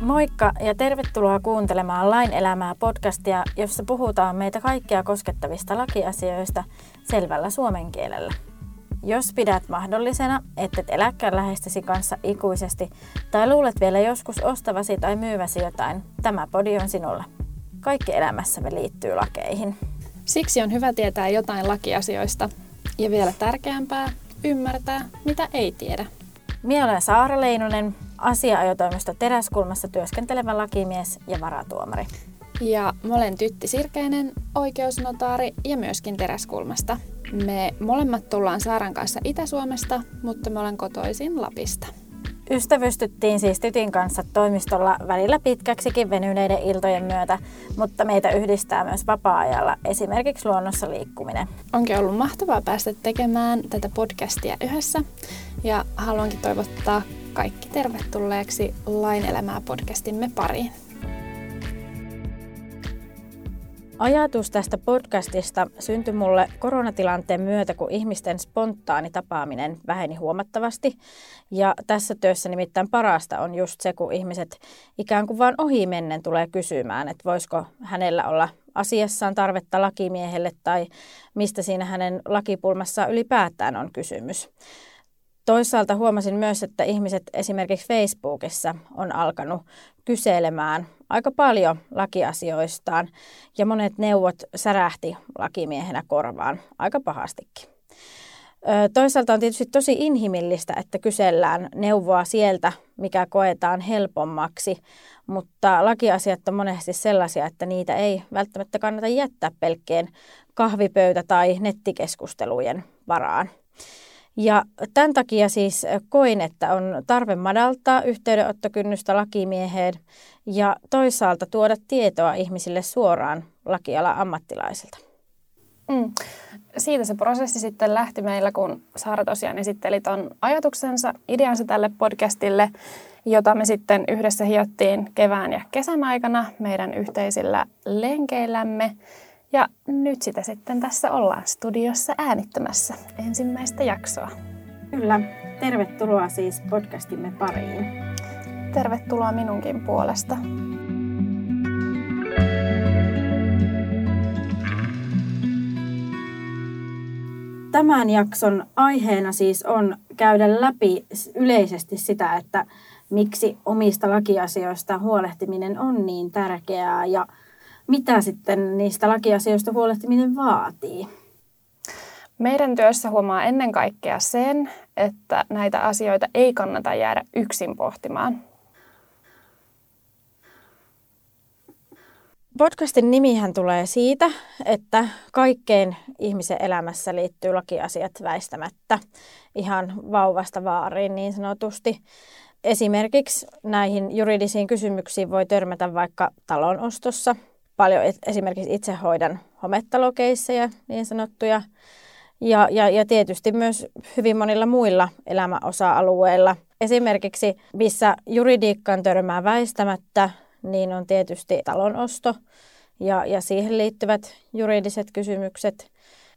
Moikka ja tervetuloa kuuntelemaan Lain elämää podcastia, jossa puhutaan meitä kaikkia koskettavista lakiasioista selvällä suomen kielellä. Jos pidät mahdollisena, että et eläkään lähestäsi kanssa ikuisesti tai luulet vielä joskus ostavasi tai myyväsi jotain, tämä podi on sinulle. Kaikki elämässämme liittyy lakeihin. Siksi on hyvä tietää jotain lakiasioista ja vielä tärkeämpää, ymmärtää, mitä ei tiedä. Minä olen Saara Leinonen, asia-ajotoimisto Teräskulmassa työskentelevä lakimies ja varatuomari. Ja mä olen Tytti Sirkeinen, oikeusnotaari ja myöskin Teräskulmasta. Me molemmat tullaan Saaran kanssa Itä-Suomesta, mutta me olen kotoisin Lapista. Ystävystyttiin siis Tytin kanssa toimistolla välillä pitkäksikin venyneiden iltojen myötä, mutta meitä yhdistää myös vapaa-ajalla, esimerkiksi luonnossa liikkuminen. Onkin ollut mahtavaa päästä tekemään tätä podcastia yhdessä ja haluankin toivottaa kaikki tervetulleeksi Lain elämää podcastimme pariin. Ajatus tästä podcastista syntyi mulle koronatilanteen myötä, kun ihmisten spontaani tapaaminen väheni huomattavasti. Ja tässä työssä nimittäin parasta on just se, kun ihmiset ikään kuin vaan ohi mennen tulee kysymään, että voisiko hänellä olla asiassaan tarvetta lakimiehelle tai mistä siinä hänen lakipulmassa ylipäätään on kysymys. Toisaalta huomasin myös, että ihmiset esimerkiksi Facebookissa on alkanut kyselemään aika paljon lakiasioistaan ja monet neuvot särähti lakimiehenä korvaan aika pahastikin. Toisaalta on tietysti tosi inhimillistä, että kysellään neuvoa sieltä, mikä koetaan helpommaksi, mutta lakiasiat on monesti sellaisia, että niitä ei välttämättä kannata jättää pelkkien kahvipöytä- tai nettikeskustelujen varaan. Ja tämän takia siis koin, että on tarve madaltaa yhteydenottokynnystä lakimieheen ja toisaalta tuoda tietoa ihmisille suoraan lakiala ammattilaisilta. Mm. Siitä se prosessi sitten lähti meillä, kun Saara tosiaan esitteli ton ajatuksensa, ideansa tälle podcastille, jota me sitten yhdessä hiottiin kevään ja kesän aikana meidän yhteisillä lenkeillämme. Ja nyt sitä sitten tässä ollaan studiossa äänittämässä ensimmäistä jaksoa. Kyllä, tervetuloa siis podcastimme pariin. Tervetuloa minunkin puolesta. Tämän jakson aiheena siis on käydä läpi yleisesti sitä, että miksi omista lakiasioista huolehtiminen on niin tärkeää ja mitä sitten niistä lakiasioista huolehtiminen vaatii? Meidän työssä huomaa ennen kaikkea sen, että näitä asioita ei kannata jäädä yksin pohtimaan. Podcastin nimihän tulee siitä, että kaikkeen ihmisen elämässä liittyy lakiasiat väistämättä ihan vauvasta vaariin niin sanotusti. Esimerkiksi näihin juridisiin kysymyksiin voi törmätä vaikka talonostossa paljon esimerkiksi itse hoidan hometalokeisseja niin sanottuja. Ja, ja, ja tietysti myös hyvin monilla muilla elämäosa-alueilla. Esimerkiksi missä juridiikkaan törmää väistämättä, niin on tietysti talonosto ja, ja siihen liittyvät juridiset kysymykset.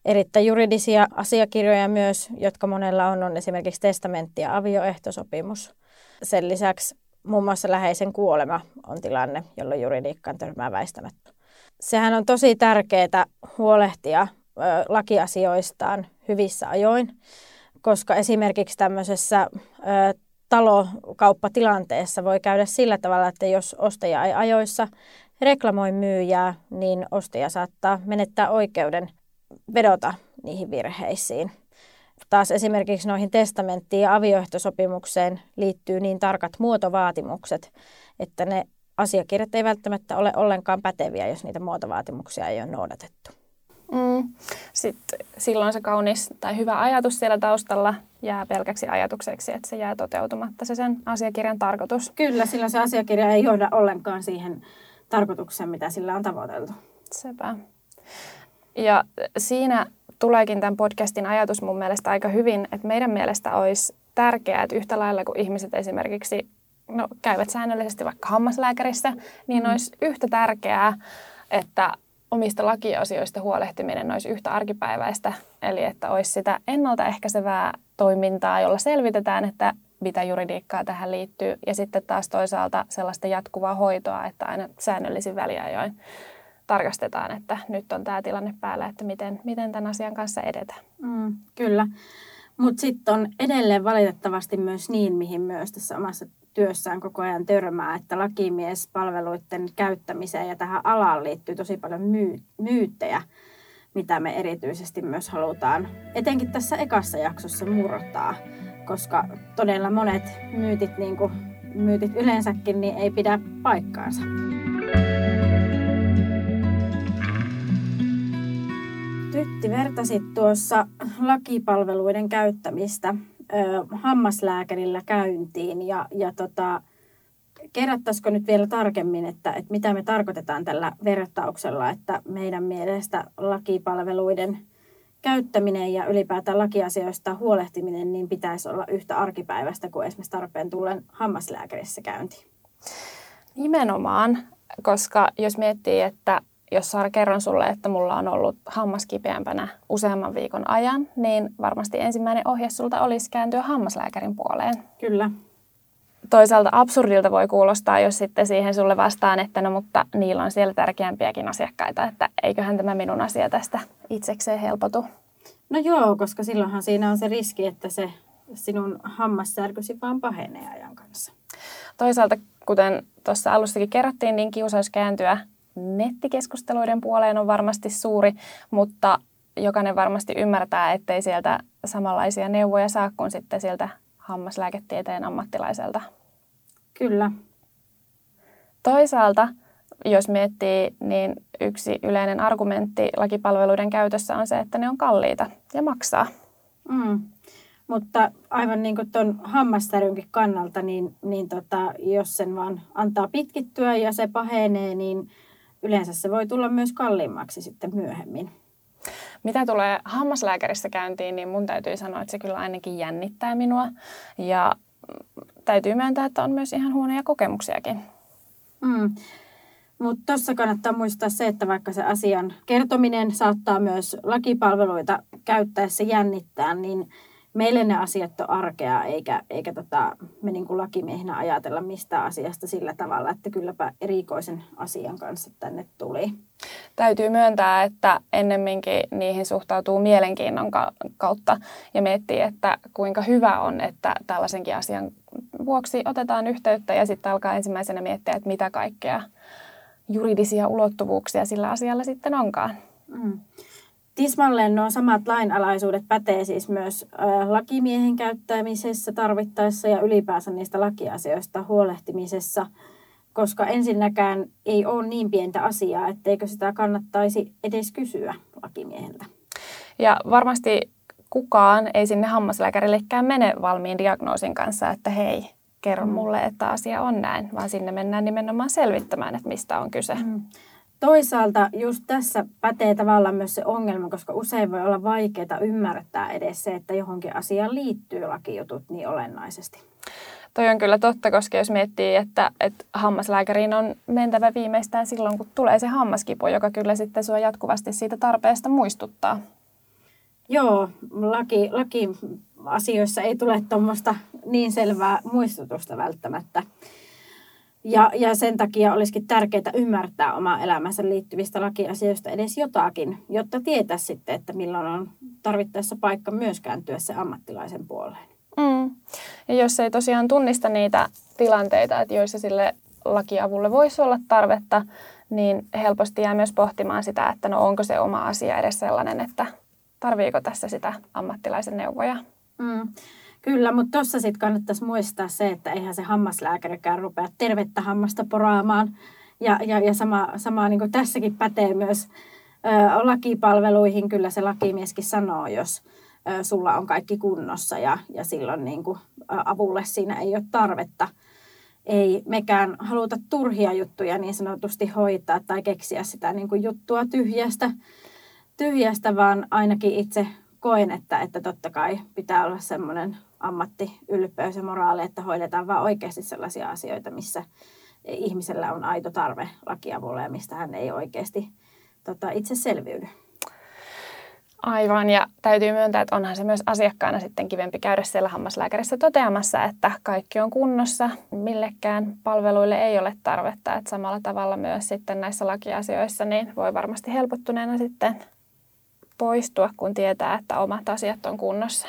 Erittäin juridisia asiakirjoja myös, jotka monella on, on esimerkiksi testamentti ja avioehtosopimus. Sen lisäksi muun muassa läheisen kuolema on tilanne, jolloin juridiikkaan törmää väistämättä. Sehän on tosi tärkeää huolehtia lakiasioistaan hyvissä ajoin, koska esimerkiksi tämmöisessä talokauppatilanteessa voi käydä sillä tavalla, että jos ostaja ei ajoissa reklamoi myyjää, niin ostaja saattaa menettää oikeuden vedota niihin virheisiin taas esimerkiksi noihin testamenttiin ja avioehtosopimukseen liittyy niin tarkat muotovaatimukset, että ne asiakirjat ei välttämättä ole ollenkaan päteviä, jos niitä muotovaatimuksia ei ole noudatettu. Mm. Sitten silloin se kaunis tai hyvä ajatus siellä taustalla jää pelkäksi ajatukseksi, että se jää toteutumatta se sen asiakirjan tarkoitus. Kyllä, sillä se asiakirja ei johda ollenkaan siihen tarkoitukseen, mitä sillä on tavoiteltu. Sepä. Ja siinä tuleekin tämän podcastin ajatus mun mielestä aika hyvin, että meidän mielestä olisi tärkeää, että yhtä lailla kuin ihmiset esimerkiksi no, käyvät säännöllisesti vaikka hammaslääkärissä, niin mm. olisi yhtä tärkeää, että omista lakiasioista huolehtiminen olisi yhtä arkipäiväistä. Eli että olisi sitä ennaltaehkäisevää toimintaa, jolla selvitetään, että mitä juridiikkaa tähän liittyy. Ja sitten taas toisaalta sellaista jatkuvaa hoitoa, että aina säännöllisin väliajoin tarkastetaan, että nyt on tämä tilanne päällä, että miten, miten tämän asian kanssa edetään. Mm, kyllä. Mutta sitten on edelleen valitettavasti myös niin, mihin myös tässä omassa työssään koko ajan törmää, että lakimiespalveluiden käyttämiseen ja tähän alaan liittyy tosi paljon myy- myyttejä, mitä me erityisesti myös halutaan, etenkin tässä ekassa jaksossa murtaa, koska todella monet myytit, niin kuin myytit yleensäkin, niin ei pidä paikkaansa. Tytti vertasit tuossa lakipalveluiden käyttämistä ö, hammaslääkärillä käyntiin ja, ja tota, kerrottaisiko nyt vielä tarkemmin, että, että mitä me tarkoitetaan tällä vertauksella, että meidän mielestä lakipalveluiden käyttäminen ja ylipäätään lakiasioista huolehtiminen niin pitäisi olla yhtä arkipäivästä kuin esimerkiksi tarpeen tullen hammaslääkärissä käynti. Nimenomaan, koska jos miettii, että jos Saara kerron sulle, että mulla on ollut hammas kipeämpänä useamman viikon ajan, niin varmasti ensimmäinen ohje sulta olisi kääntyä hammaslääkärin puoleen. Kyllä. Toisaalta absurdilta voi kuulostaa, jos sitten siihen sulle vastaan, että no mutta niillä on siellä tärkeämpiäkin asiakkaita, että eiköhän tämä minun asia tästä itsekseen helpotu. No joo, koska silloinhan siinä on se riski, että se sinun hammassärkysi vaan pahenee ajan kanssa. Toisaalta, kuten tuossa alussakin kerrottiin, niin kiusaus kääntyä nettikeskusteluiden puoleen on varmasti suuri, mutta jokainen varmasti ymmärtää, ettei sieltä samanlaisia neuvoja saa kuin sitten sieltä hammaslääketieteen ammattilaiselta. Kyllä. Toisaalta, jos miettii, niin yksi yleinen argumentti lakipalveluiden käytössä on se, että ne on kalliita ja maksaa. Mm. Mutta aivan niin kuin tuon hammassärynkin kannalta, niin, niin tota, jos sen vaan antaa pitkittyä ja se pahenee, niin yleensä se voi tulla myös kalliimmaksi sitten myöhemmin. Mitä tulee hammaslääkärissä käyntiin, niin mun täytyy sanoa, että se kyllä ainakin jännittää minua. Ja täytyy myöntää, että on myös ihan huonoja kokemuksiakin. Mm. Mutta tuossa kannattaa muistaa se, että vaikka se asian kertominen saattaa myös lakipalveluita käyttäessä jännittää, niin meille ne asiat on arkea, eikä, eikä tota, me niin kuin lakimiehinä ajatella mistä asiasta sillä tavalla, että kylläpä erikoisen asian kanssa tänne tuli. Täytyy myöntää, että ennemminkin niihin suhtautuu mielenkiinnon kautta ja miettii, että kuinka hyvä on, että tällaisenkin asian vuoksi otetaan yhteyttä ja sitten alkaa ensimmäisenä miettiä, että mitä kaikkea juridisia ulottuvuuksia sillä asialla sitten onkaan. Mm. Tismalleen nuo samat lainalaisuudet pätee siis myös lakimiehen käyttämisessä tarvittaessa ja ylipäänsä niistä lakiasioista huolehtimisessa, koska ensinnäkään ei ole niin pientä asiaa, etteikö sitä kannattaisi edes kysyä lakimieheltä. Ja varmasti kukaan ei sinne hammaslääkärillekään mene valmiin diagnoosin kanssa, että hei, kerro mm. mulle, että asia on näin, vaan sinne mennään nimenomaan selvittämään, että mistä on kyse. Mm. Toisaalta just tässä pätee tavallaan myös se ongelma, koska usein voi olla vaikeaa ymmärtää edes se, että johonkin asiaan liittyy lakijutut niin olennaisesti. Toi on kyllä totta, koska jos miettii, että, että hammaslääkäriin on mentävä viimeistään silloin, kun tulee se hammaskipu, joka kyllä sitten sua jatkuvasti siitä tarpeesta muistuttaa. Joo, laki, laki asioissa ei tule tuommoista niin selvää muistutusta välttämättä. Ja, ja sen takia olisikin tärkeää ymmärtää omaa elämänsä liittyvistä lakiasioista edes jotakin, jotta tietää sitten, että milloin on tarvittaessa paikka myös kääntyä se ammattilaisen puoleen. Mm. Ja jos ei tosiaan tunnista niitä tilanteita, että joissa sille lakiavulle voisi olla tarvetta, niin helposti jää myös pohtimaan sitä, että no onko se oma asia edes sellainen, että tarviiko tässä sitä ammattilaisen neuvoja. Mm. Kyllä, mutta tuossa sitten kannattaisi muistaa se, että eihän se hammaslääkärikään rupea tervettä hammasta poraamaan. Ja, ja, ja sama, sama niin kuin tässäkin pätee myös ö, lakipalveluihin. Kyllä se lakimieskin sanoo, jos ö, sulla on kaikki kunnossa ja, ja silloin niin kuin, avulle siinä ei ole tarvetta. Ei mekään haluta turhia juttuja niin sanotusti hoitaa tai keksiä sitä niin kuin juttua tyhjästä, tyhjästä, vaan ainakin itse koen, että, että totta kai pitää olla semmoinen ammatti, ylpeys ja moraali, että hoidetaan vain oikeasti sellaisia asioita, missä ihmisellä on aito tarve lakiavulle ja mistä hän ei oikeasti tota, itse selviydy. Aivan, ja täytyy myöntää, että onhan se myös asiakkaana sitten kivempi käydä siellä hammaslääkärissä toteamassa, että kaikki on kunnossa, millekään palveluille ei ole tarvetta. Että samalla tavalla myös sitten näissä lakiasioissa niin voi varmasti helpottuneena sitten poistua, kun tietää, että omat asiat on kunnossa.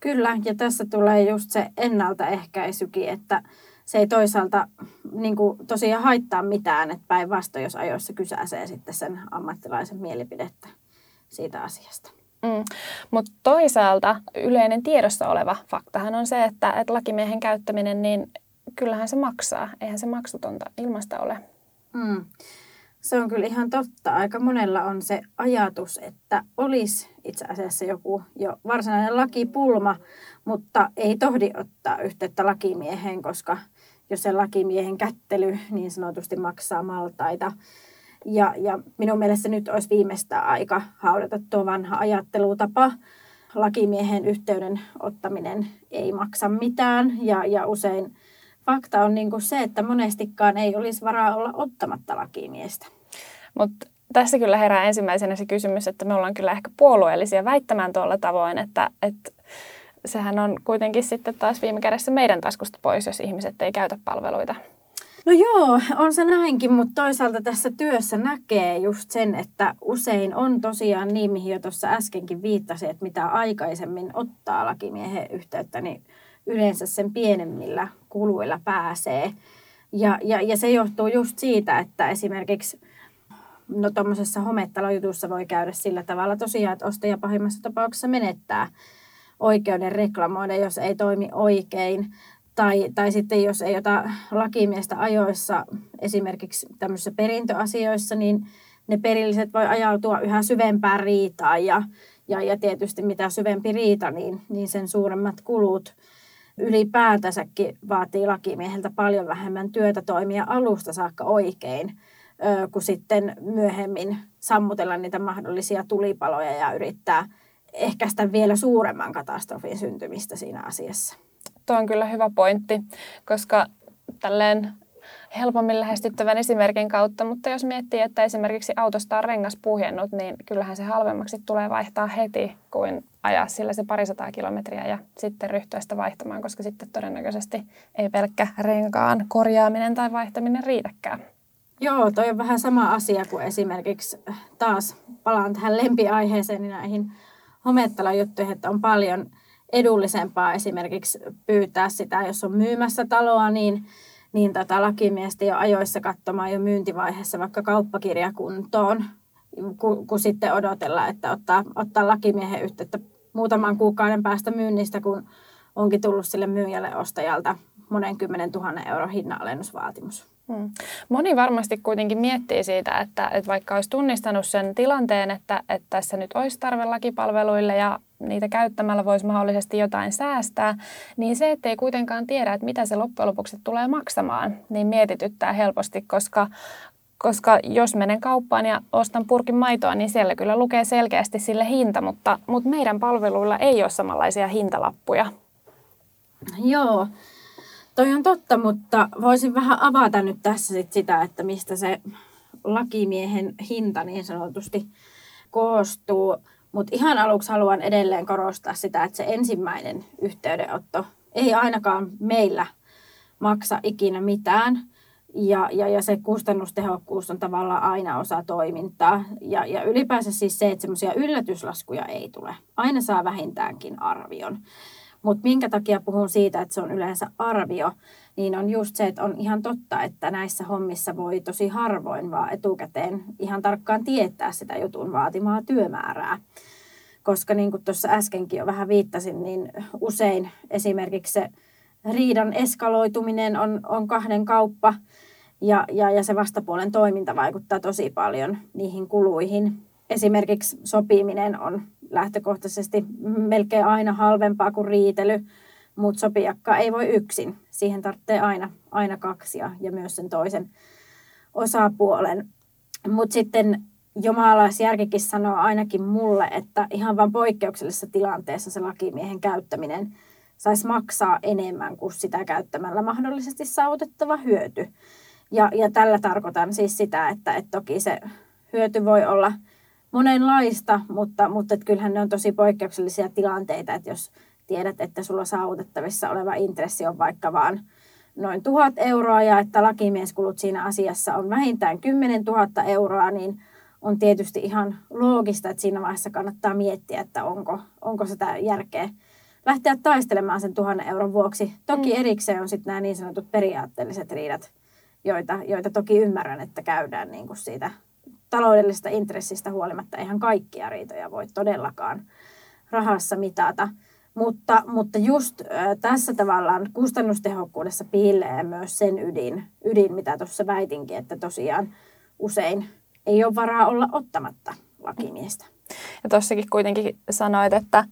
Kyllä, ja tässä tulee just se ennaltaehkäisykin, että se ei toisaalta niin kuin, tosiaan haittaa mitään, että päinvastoin, jos ajoissa kysäsee sitten sen ammattilaisen mielipidettä siitä asiasta. Mm. Mutta toisaalta yleinen tiedossa oleva faktahan on se, että, että lakimiehen käyttäminen, niin kyllähän se maksaa. Eihän se maksutonta ilmasta ole. Mm. Se on kyllä ihan totta. Aika monella on se ajatus, että olisi itse asiassa joku jo varsinainen lakipulma, mutta ei tohdi ottaa yhteyttä lakimieheen, koska jos se lakimiehen kättely niin sanotusti maksaa maltaita. Ja, ja minun mielestä nyt olisi viimeistä aika haudata tuo vanha ajattelutapa. Lakimiehen yhteyden ottaminen ei maksa mitään ja, ja usein fakta on niin kuin se, että monestikaan ei olisi varaa olla ottamatta lakimiestä. Mutta tässä kyllä herää ensimmäisenä se kysymys, että me ollaan kyllä ehkä puolueellisia väittämään tuolla tavoin, että, että sehän on kuitenkin sitten taas viime kädessä meidän taskusta pois, jos ihmiset ei käytä palveluita. No joo, on se näinkin, mutta toisaalta tässä työssä näkee just sen, että usein on tosiaan niin, mihin jo tuossa äskenkin viittasin, että mitä aikaisemmin ottaa lakimiehen yhteyttä, niin yleensä sen pienemmillä kuluilla pääsee. Ja, ja, ja se johtuu just siitä, että esimerkiksi no tuommoisessa hometalojutussa voi käydä sillä tavalla tosiaan, että ostaja pahimmassa tapauksessa menettää oikeuden reklamoida, jos ei toimi oikein. Tai, tai sitten jos ei ota lakimiestä ajoissa esimerkiksi tämmöisissä perintöasioissa, niin ne perilliset voi ajautua yhä syvempään riitaan ja, ja, ja tietysti mitä syvempi riita, niin, niin sen suuremmat kulut ylipäätänsäkin vaatii lakimieheltä paljon vähemmän työtä toimia alusta saakka oikein, kun sitten myöhemmin sammutella niitä mahdollisia tulipaloja ja yrittää ehkäistä vielä suuremman katastrofin syntymistä siinä asiassa. Tuo on kyllä hyvä pointti, koska tälleen helpommin lähestyttävän esimerkin kautta, mutta jos miettii, että esimerkiksi autosta on rengas puhjennut, niin kyllähän se halvemmaksi tulee vaihtaa heti kuin ajaa sillä se parisataa kilometriä ja sitten ryhtyä sitä vaihtamaan, koska sitten todennäköisesti ei pelkkä renkaan korjaaminen tai vaihtaminen riitäkään. Joo, toi on vähän sama asia kuin esimerkiksi taas palaan tähän lempiaiheeseen niin näihin homettalojuttuihin, että on paljon edullisempaa esimerkiksi pyytää sitä, jos on myymässä taloa, niin, niin tota lakimiestä jo ajoissa katsomaan jo myyntivaiheessa vaikka kauppakirjakuntoon, kun, kun sitten odotella, että ottaa, ottaa lakimiehen yhteyttä muutaman kuukauden päästä myynnistä, kun onkin tullut sille myyjälle ostajalta monen kymmenen tuhannen euron hinnanalennusvaatimus. Hmm. Moni varmasti kuitenkin miettii siitä, että, että vaikka olisi tunnistanut sen tilanteen, että, että tässä nyt olisi tarve lakipalveluille ja niitä käyttämällä voisi mahdollisesti jotain säästää, niin se, ettei kuitenkaan tiedä, että mitä se loppujen lopuksi tulee maksamaan, niin mietityttää helposti, koska koska jos menen kauppaan ja ostan purkin maitoa, niin siellä kyllä lukee selkeästi sille hinta, mutta, mutta meidän palveluilla ei ole samanlaisia hintalappuja. Joo, Toi on totta, mutta voisin vähän avata nyt tässä sit sitä, että mistä se lakimiehen hinta niin sanotusti koostuu. Mutta ihan aluksi haluan edelleen korostaa sitä, että se ensimmäinen yhteydenotto ei ainakaan meillä maksa ikinä mitään. Ja, ja, ja se kustannustehokkuus on tavallaan aina osa toimintaa. Ja, ja ylipäänsä siis se, että semmoisia yllätyslaskuja ei tule. Aina saa vähintäänkin arvion. Mutta minkä takia puhun siitä, että se on yleensä arvio, niin on just se, että on ihan totta, että näissä hommissa voi tosi harvoin vaan etukäteen ihan tarkkaan tietää sitä jutun vaatimaa työmäärää. Koska niin kuin tuossa äskenkin jo vähän viittasin, niin usein esimerkiksi se riidan eskaloituminen on, on kahden kauppa ja, ja, ja se vastapuolen toiminta vaikuttaa tosi paljon niihin kuluihin. Esimerkiksi sopiminen on lähtökohtaisesti melkein aina halvempaa kuin riitely, mutta sopijakka ei voi yksin. Siihen tarvitsee aina, aina kaksi ja, myös sen toisen osapuolen. Mutta sitten jomalaisjärkikin sanoo ainakin mulle, että ihan vain poikkeuksellisessa tilanteessa se lakimiehen käyttäminen saisi maksaa enemmän kuin sitä käyttämällä mahdollisesti saavutettava hyöty. Ja, ja tällä tarkoitan siis sitä, että, että toki se hyöty voi olla – monenlaista, mutta, mutta että kyllähän ne on tosi poikkeuksellisia tilanteita, että jos tiedät, että sulla saavutettavissa oleva intressi on vaikka vaan noin tuhat euroa ja että lakimieskulut siinä asiassa on vähintään 10 000 euroa, niin on tietysti ihan loogista, että siinä vaiheessa kannattaa miettiä, että onko, onko sitä järkeä lähteä taistelemaan sen tuhannen euron vuoksi. Toki mm. erikseen on sitten nämä niin sanotut periaatteelliset riidat, joita, joita toki ymmärrän, että käydään niin kuin siitä taloudellisesta intressistä huolimatta. Eihän kaikkia riitoja voi todellakaan rahassa mitata. Mutta, mutta just tässä tavallaan kustannustehokkuudessa piilee myös sen ydin, ydin mitä tuossa väitinkin, että tosiaan usein ei ole varaa olla ottamatta lakimiestä. Ja tuossakin kuitenkin sanoit, että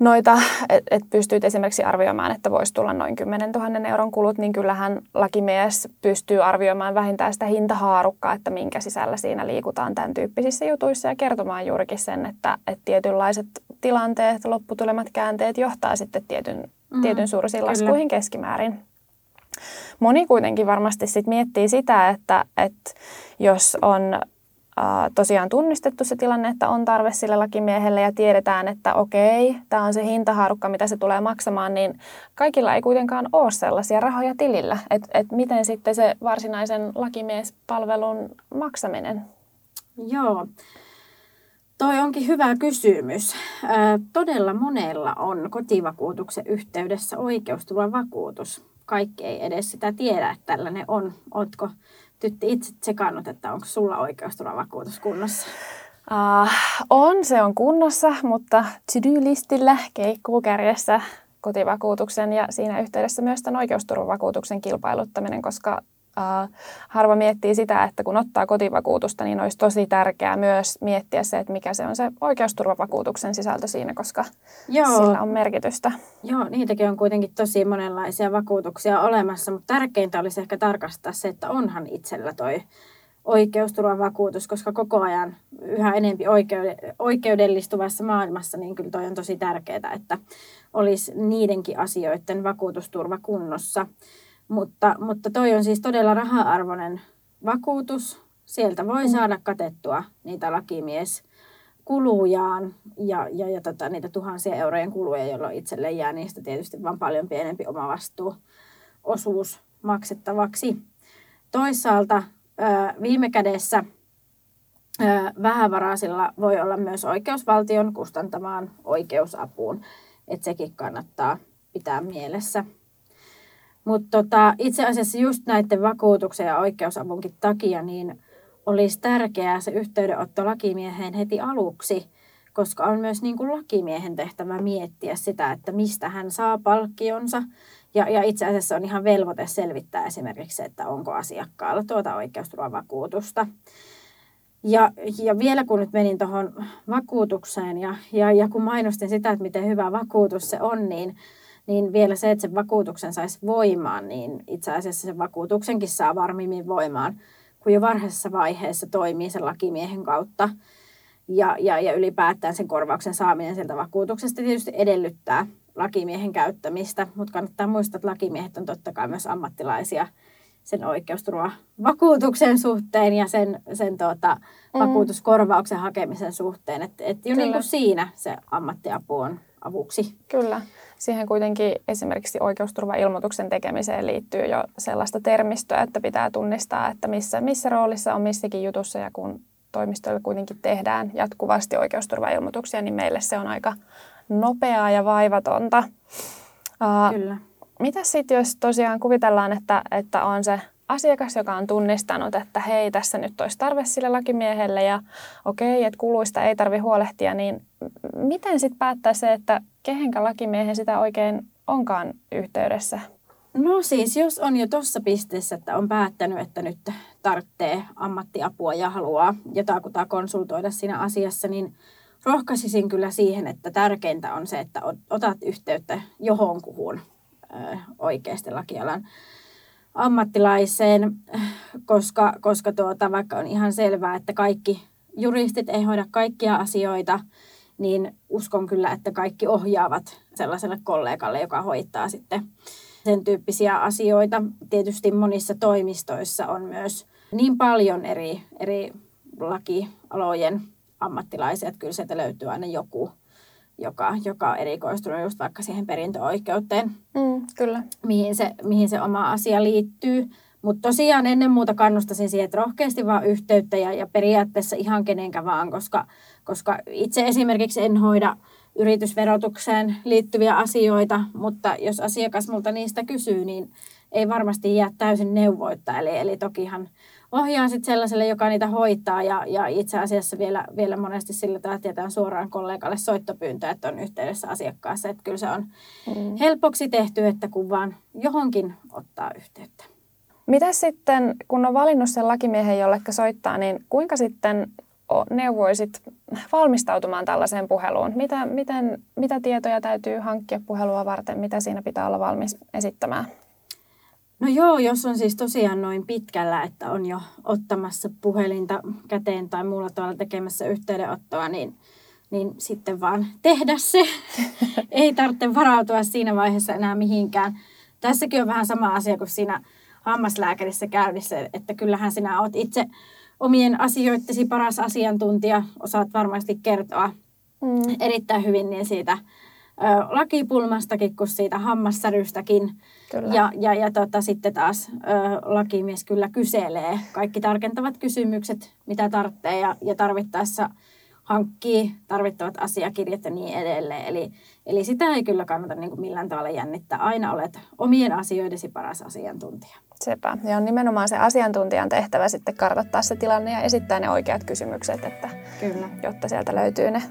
noita, että et pystyt esimerkiksi arvioimaan, että voisi tulla noin 10 000 euron kulut, niin kyllähän lakimies pystyy arvioimaan vähintään sitä hintahaarukkaa, että minkä sisällä siinä liikutaan tämän tyyppisissä jutuissa ja kertomaan juurikin sen, että, että tietynlaiset tilanteet, lopputulemat, käänteet johtaa sitten tietyn, mm, tietyn suurisiin laskuihin keskimäärin. Moni kuitenkin varmasti sit miettii sitä, että, että jos on tosiaan tunnistettu se tilanne, että on tarve sille lakimiehelle ja tiedetään, että okei, tämä on se hintahaarukka, mitä se tulee maksamaan, niin kaikilla ei kuitenkaan ole sellaisia rahoja tilillä. Että et miten sitten se varsinaisen lakimiespalvelun maksaminen? Joo. Toi onkin hyvä kysymys. Todella monella on kotivakuutuksen yhteydessä oikeusturvavakuutus. Kaikki ei edes sitä tiedä, että tällainen on. Oletko tytti itse tsekannut, että onko sulla oikeusturvavakuutus kunnossa? Uh, on, se on kunnossa, mutta to-do-listillä keikkuu kärjessä kotivakuutuksen ja siinä yhteydessä myös tämän oikeusturvavakuutuksen kilpailuttaminen, koska Uh, harva miettii sitä, että kun ottaa kotivakuutusta, niin olisi tosi tärkeää myös miettiä se, että mikä se on se oikeusturvavakuutuksen sisältö siinä, koska Joo. sillä on merkitystä. Joo, niitäkin on kuitenkin tosi monenlaisia vakuutuksia olemassa, mutta tärkeintä olisi ehkä tarkastaa se, että onhan itsellä toi oikeusturvavakuutus, koska koko ajan yhä enempi oikeudellistuvassa maailmassa, niin kyllä toi on tosi tärkeää, että olisi niidenkin asioiden vakuutusturva kunnossa. Mutta, mutta toi on siis todella raha-arvoinen vakuutus. Sieltä voi mm. saada katettua niitä lakimies kulujaan ja, ja, ja tota, niitä tuhansia eurojen kuluja, jolloin itselle jää niistä tietysti vain paljon pienempi omavastuu osuus maksettavaksi. Toisaalta viime kädessä vähävaraisilla voi olla myös oikeusvaltion kustantamaan oikeusapuun, että sekin kannattaa pitää mielessä. Mutta tota, itse asiassa just näiden vakuutuksen ja oikeusavunkin takia niin olisi tärkeää se yhteydenotto lakimieheen heti aluksi, koska on myös niin kuin lakimiehen tehtävä miettiä sitä, että mistä hän saa palkkionsa. Ja, ja itse asiassa on ihan velvoite selvittää esimerkiksi että onko asiakkaalla tuota oikeusturvavakuutusta. Ja, ja vielä kun nyt menin tuohon vakuutukseen ja, ja, ja kun mainostin sitä, että miten hyvä vakuutus se on, niin niin vielä se, että sen vakuutuksen saisi voimaan, niin itse asiassa sen vakuutuksenkin saa varmimmin voimaan, kun jo varhaisessa vaiheessa toimii sen lakimiehen kautta. Ja, ja, ja ylipäätään sen korvauksen saaminen sieltä vakuutuksesta tietysti edellyttää lakimiehen käyttämistä, mutta kannattaa muistaa, että lakimiehet on totta kai myös ammattilaisia sen oikeusturvavakuutuksen suhteen ja sen, sen tuota, mm. vakuutuskorvauksen hakemisen suhteen. Että et jo niin kuin siinä se ammattiapu on avuksi. Kyllä. Siihen kuitenkin esimerkiksi oikeusturvailmoituksen tekemiseen liittyy jo sellaista termistöä, että pitää tunnistaa, että missä, missä roolissa on missäkin jutussa ja kun toimistoilla kuitenkin tehdään jatkuvasti oikeusturvailmoituksia, niin meille se on aika nopeaa ja vaivatonta. Kyllä. Mitä sitten, jos tosiaan kuvitellaan, että, että on se asiakas, joka on tunnistanut, että hei, tässä nyt olisi tarve sille lakimiehelle ja okei, että kuluista ei tarvi huolehtia, niin miten sitten päättää se, että kehenkä lakimiehen sitä oikein onkaan yhteydessä? No siis, jos on jo tuossa pisteessä, että on päättänyt, että nyt tarvitsee ammattiapua ja haluaa jotakuta konsultoida siinä asiassa, niin rohkaisisin kyllä siihen, että tärkeintä on se, että otat yhteyttä johonkuhun oikeasti lakialan ammattilaiseen, koska, koska tuota, vaikka on ihan selvää, että kaikki juristit ei hoida kaikkia asioita, niin uskon kyllä, että kaikki ohjaavat sellaiselle kollegalle, joka hoitaa sitten sen tyyppisiä asioita. Tietysti monissa toimistoissa on myös niin paljon eri, eri lakialojen ammattilaisia, että kyllä sieltä löytyy aina joku, joka, joka on erikoistunut just vaikka siihen perintöoikeuteen, mm, kyllä. Mihin, se, mihin se oma asia liittyy. Mutta tosiaan ennen muuta kannustaisin siihen, että rohkeasti vaan yhteyttä ja, ja periaatteessa ihan kenenkä vaan, koska, koska itse esimerkiksi en hoida yritysverotukseen liittyviä asioita, mutta jos asiakas multa niistä kysyy, niin ei varmasti jää täysin neuvoitta. Eli, eli tokihan ohjaan sitten sellaiselle, joka niitä hoitaa ja, ja itse asiassa vielä, vielä monesti sillä tavalla suoraan kollegalle soittopyyntö, että on yhteydessä asiakkaassa. Että kyllä se on mm. helpoksi tehty, että kun vaan johonkin ottaa yhteyttä. Mitä sitten, kun on valinnut sen lakimiehen, jolle soittaa, niin kuinka sitten neuvoisit valmistautumaan tällaiseen puheluun? Mitä, miten, mitä tietoja täytyy hankkia puhelua varten? Mitä siinä pitää olla valmis esittämään? No joo, jos on siis tosiaan noin pitkällä, että on jo ottamassa puhelinta käteen tai muulla tavalla tekemässä yhteydenottoa, niin, niin sitten vaan tehdä se. Ei tarvitse varautua siinä vaiheessa enää mihinkään. Tässäkin on vähän sama asia kuin siinä hammaslääkärissä käynnissä, että kyllähän sinä olet itse omien asioittesi paras asiantuntija, osaat varmasti kertoa mm. erittäin hyvin niin siitä ö, lakipulmastakin kuin siitä hammassärystäkin. Kyllä. Ja, ja, ja tota, sitten taas ö, lakimies kyllä kyselee kaikki tarkentavat kysymykset, mitä tarvitsee ja, ja tarvittaessa hankkii tarvittavat asiakirjat ja niin edelleen. Eli, eli sitä ei kyllä kannata niin kuin millään tavalla jännittää. Aina olet omien asioidesi paras asiantuntija. Sepä. Ja on nimenomaan se asiantuntijan tehtävä sitten kartoittaa se tilanne ja esittää ne oikeat kysymykset, että, kyllä. jotta sieltä löytyy ne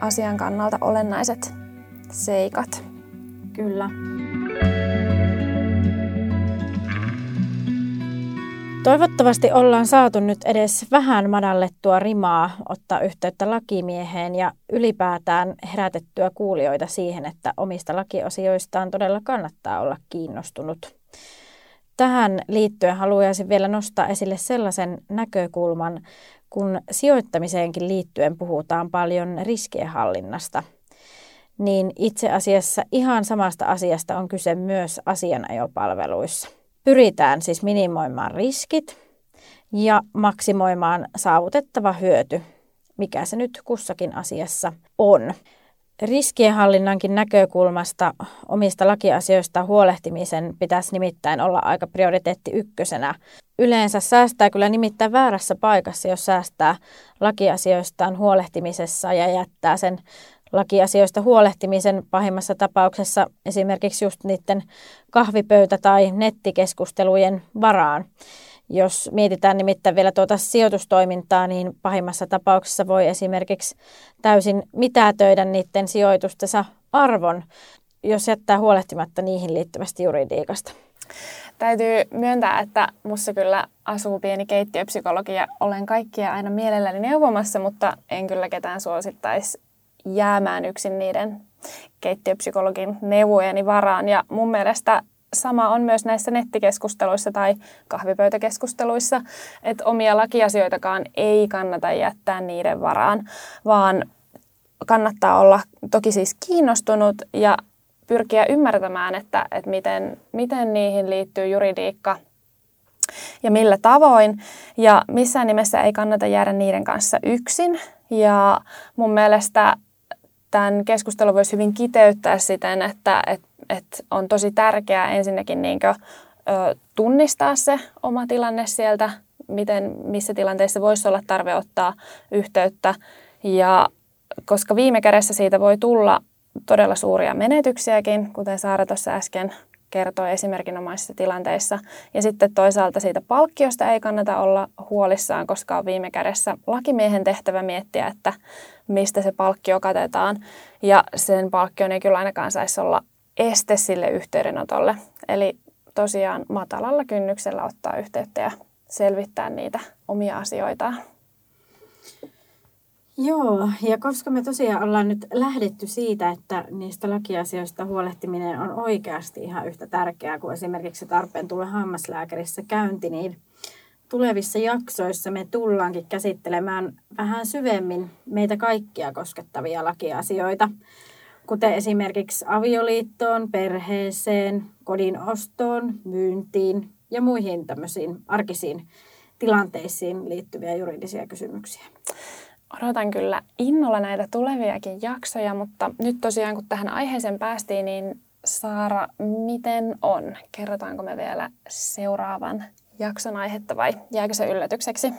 asian kannalta olennaiset seikat. Kyllä. Toivottavasti ollaan saatu nyt edes vähän madallettua rimaa ottaa yhteyttä lakimieheen ja ylipäätään herätettyä kuulijoita siihen, että omista lakiosioistaan todella kannattaa olla kiinnostunut. Tähän liittyen haluaisin vielä nostaa esille sellaisen näkökulman, kun sijoittamiseenkin liittyen puhutaan paljon riskienhallinnasta, niin itse asiassa ihan samasta asiasta on kyse myös asianajopalveluissa. Pyritään siis minimoimaan riskit ja maksimoimaan saavutettava hyöty, mikä se nyt kussakin asiassa on. Riskienhallinnankin näkökulmasta omista lakiasioista huolehtimisen pitäisi nimittäin olla aika prioriteetti ykkösenä. Yleensä säästää kyllä nimittäin väärässä paikassa, jos säästää lakiasioistaan huolehtimisessa ja jättää sen lakiasioista huolehtimisen pahimmassa tapauksessa esimerkiksi just niiden kahvipöytä- tai nettikeskustelujen varaan. Jos mietitään nimittäin vielä tuota sijoitustoimintaa, niin pahimmassa tapauksessa voi esimerkiksi täysin mitätöidä niiden sijoitustensa arvon, jos jättää huolehtimatta niihin liittyvästä juridiikasta. Täytyy myöntää, että mussa kyllä asuu pieni keittiöpsykologi ja olen kaikkia aina mielelläni neuvomassa, mutta en kyllä ketään suosittaisi jäämään yksin niiden keittiöpsykologin neuvojeni varaan. Ja mun mielestä sama on myös näissä nettikeskusteluissa tai kahvipöytäkeskusteluissa, että omia lakiasioitakaan ei kannata jättää niiden varaan, vaan kannattaa olla toki siis kiinnostunut ja pyrkiä ymmärtämään, että, että miten, miten niihin liittyy juridiikka ja millä tavoin. Ja missään nimessä ei kannata jäädä niiden kanssa yksin. Ja mun mielestä tämän keskustelun voisi hyvin kiteyttää siten, että, että, että on tosi tärkeää ensinnäkin niin kuin, ö, tunnistaa se oma tilanne sieltä, miten, missä tilanteissa voisi olla tarve ottaa yhteyttä. Ja koska viime kädessä siitä voi tulla todella suuria menetyksiäkin, kuten Saara tuossa äsken kertoi esimerkinomaisissa tilanteissa. Ja sitten toisaalta siitä palkkiosta ei kannata olla huolissaan, koska on viime kädessä lakimiehen tehtävä miettiä, että mistä se palkkio katetaan. Ja sen palkkion ei kyllä ainakaan saisi olla este sille yhteydenotolle. Eli tosiaan matalalla kynnyksellä ottaa yhteyttä ja selvittää niitä omia asioitaan. Joo, ja koska me tosiaan ollaan nyt lähdetty siitä, että niistä lakiasioista huolehtiminen on oikeasti ihan yhtä tärkeää kuin esimerkiksi tarpeen tulla hammaslääkärissä käynti, niin tulevissa jaksoissa me tullaankin käsittelemään vähän syvemmin meitä kaikkia koskettavia lakiasioita, kuten esimerkiksi avioliittoon, perheeseen, kodin ostoon, myyntiin ja muihin tämmöisiin arkisiin tilanteisiin liittyviä juridisia kysymyksiä. Odotan kyllä innolla näitä tuleviakin jaksoja, mutta nyt tosiaan kun tähän aiheeseen päästiin, niin Saara, miten on? Kerrotaanko me vielä seuraavan jakson aihetta vai jääkö se yllätykseksi?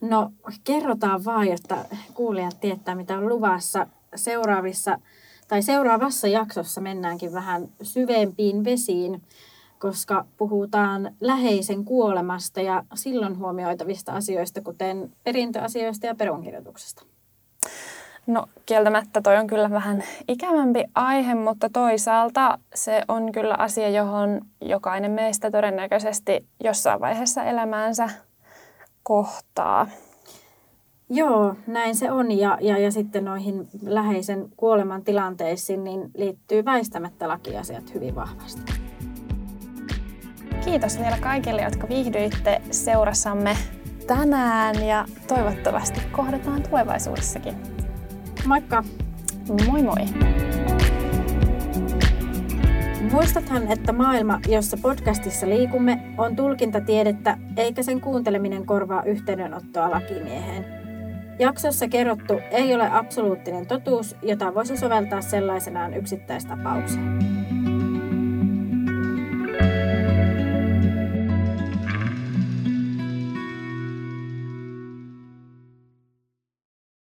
No kerrotaan vaan, jotta kuulijat tietää mitä on luvassa. Seuraavissa tai seuraavassa jaksossa mennäänkin vähän syvempiin vesiin, koska puhutaan läheisen kuolemasta ja silloin huomioitavista asioista, kuten perintöasioista ja perunkirjoituksesta. No kieltämättä toi on kyllä vähän ikävämpi aihe, mutta toisaalta se on kyllä asia, johon jokainen meistä todennäköisesti jossain vaiheessa elämäänsä kohtaa. Joo, näin se on. Ja, ja, ja sitten noihin läheisen kuoleman tilanteisiin niin liittyy väistämättä lakiasiat hyvin vahvasti. Kiitos vielä kaikille, jotka viihdyitte seurassamme tänään ja toivottavasti kohdataan tulevaisuudessakin. Moikka! Moi moi! Muistathan, että maailma, jossa podcastissa liikumme, on tulkintatiedettä, eikä sen kuunteleminen korvaa yhteydenottoa lakimieheen. Jaksossa kerrottu ei ole absoluuttinen totuus, jota voisi soveltaa sellaisenaan yksittäistapaukseen.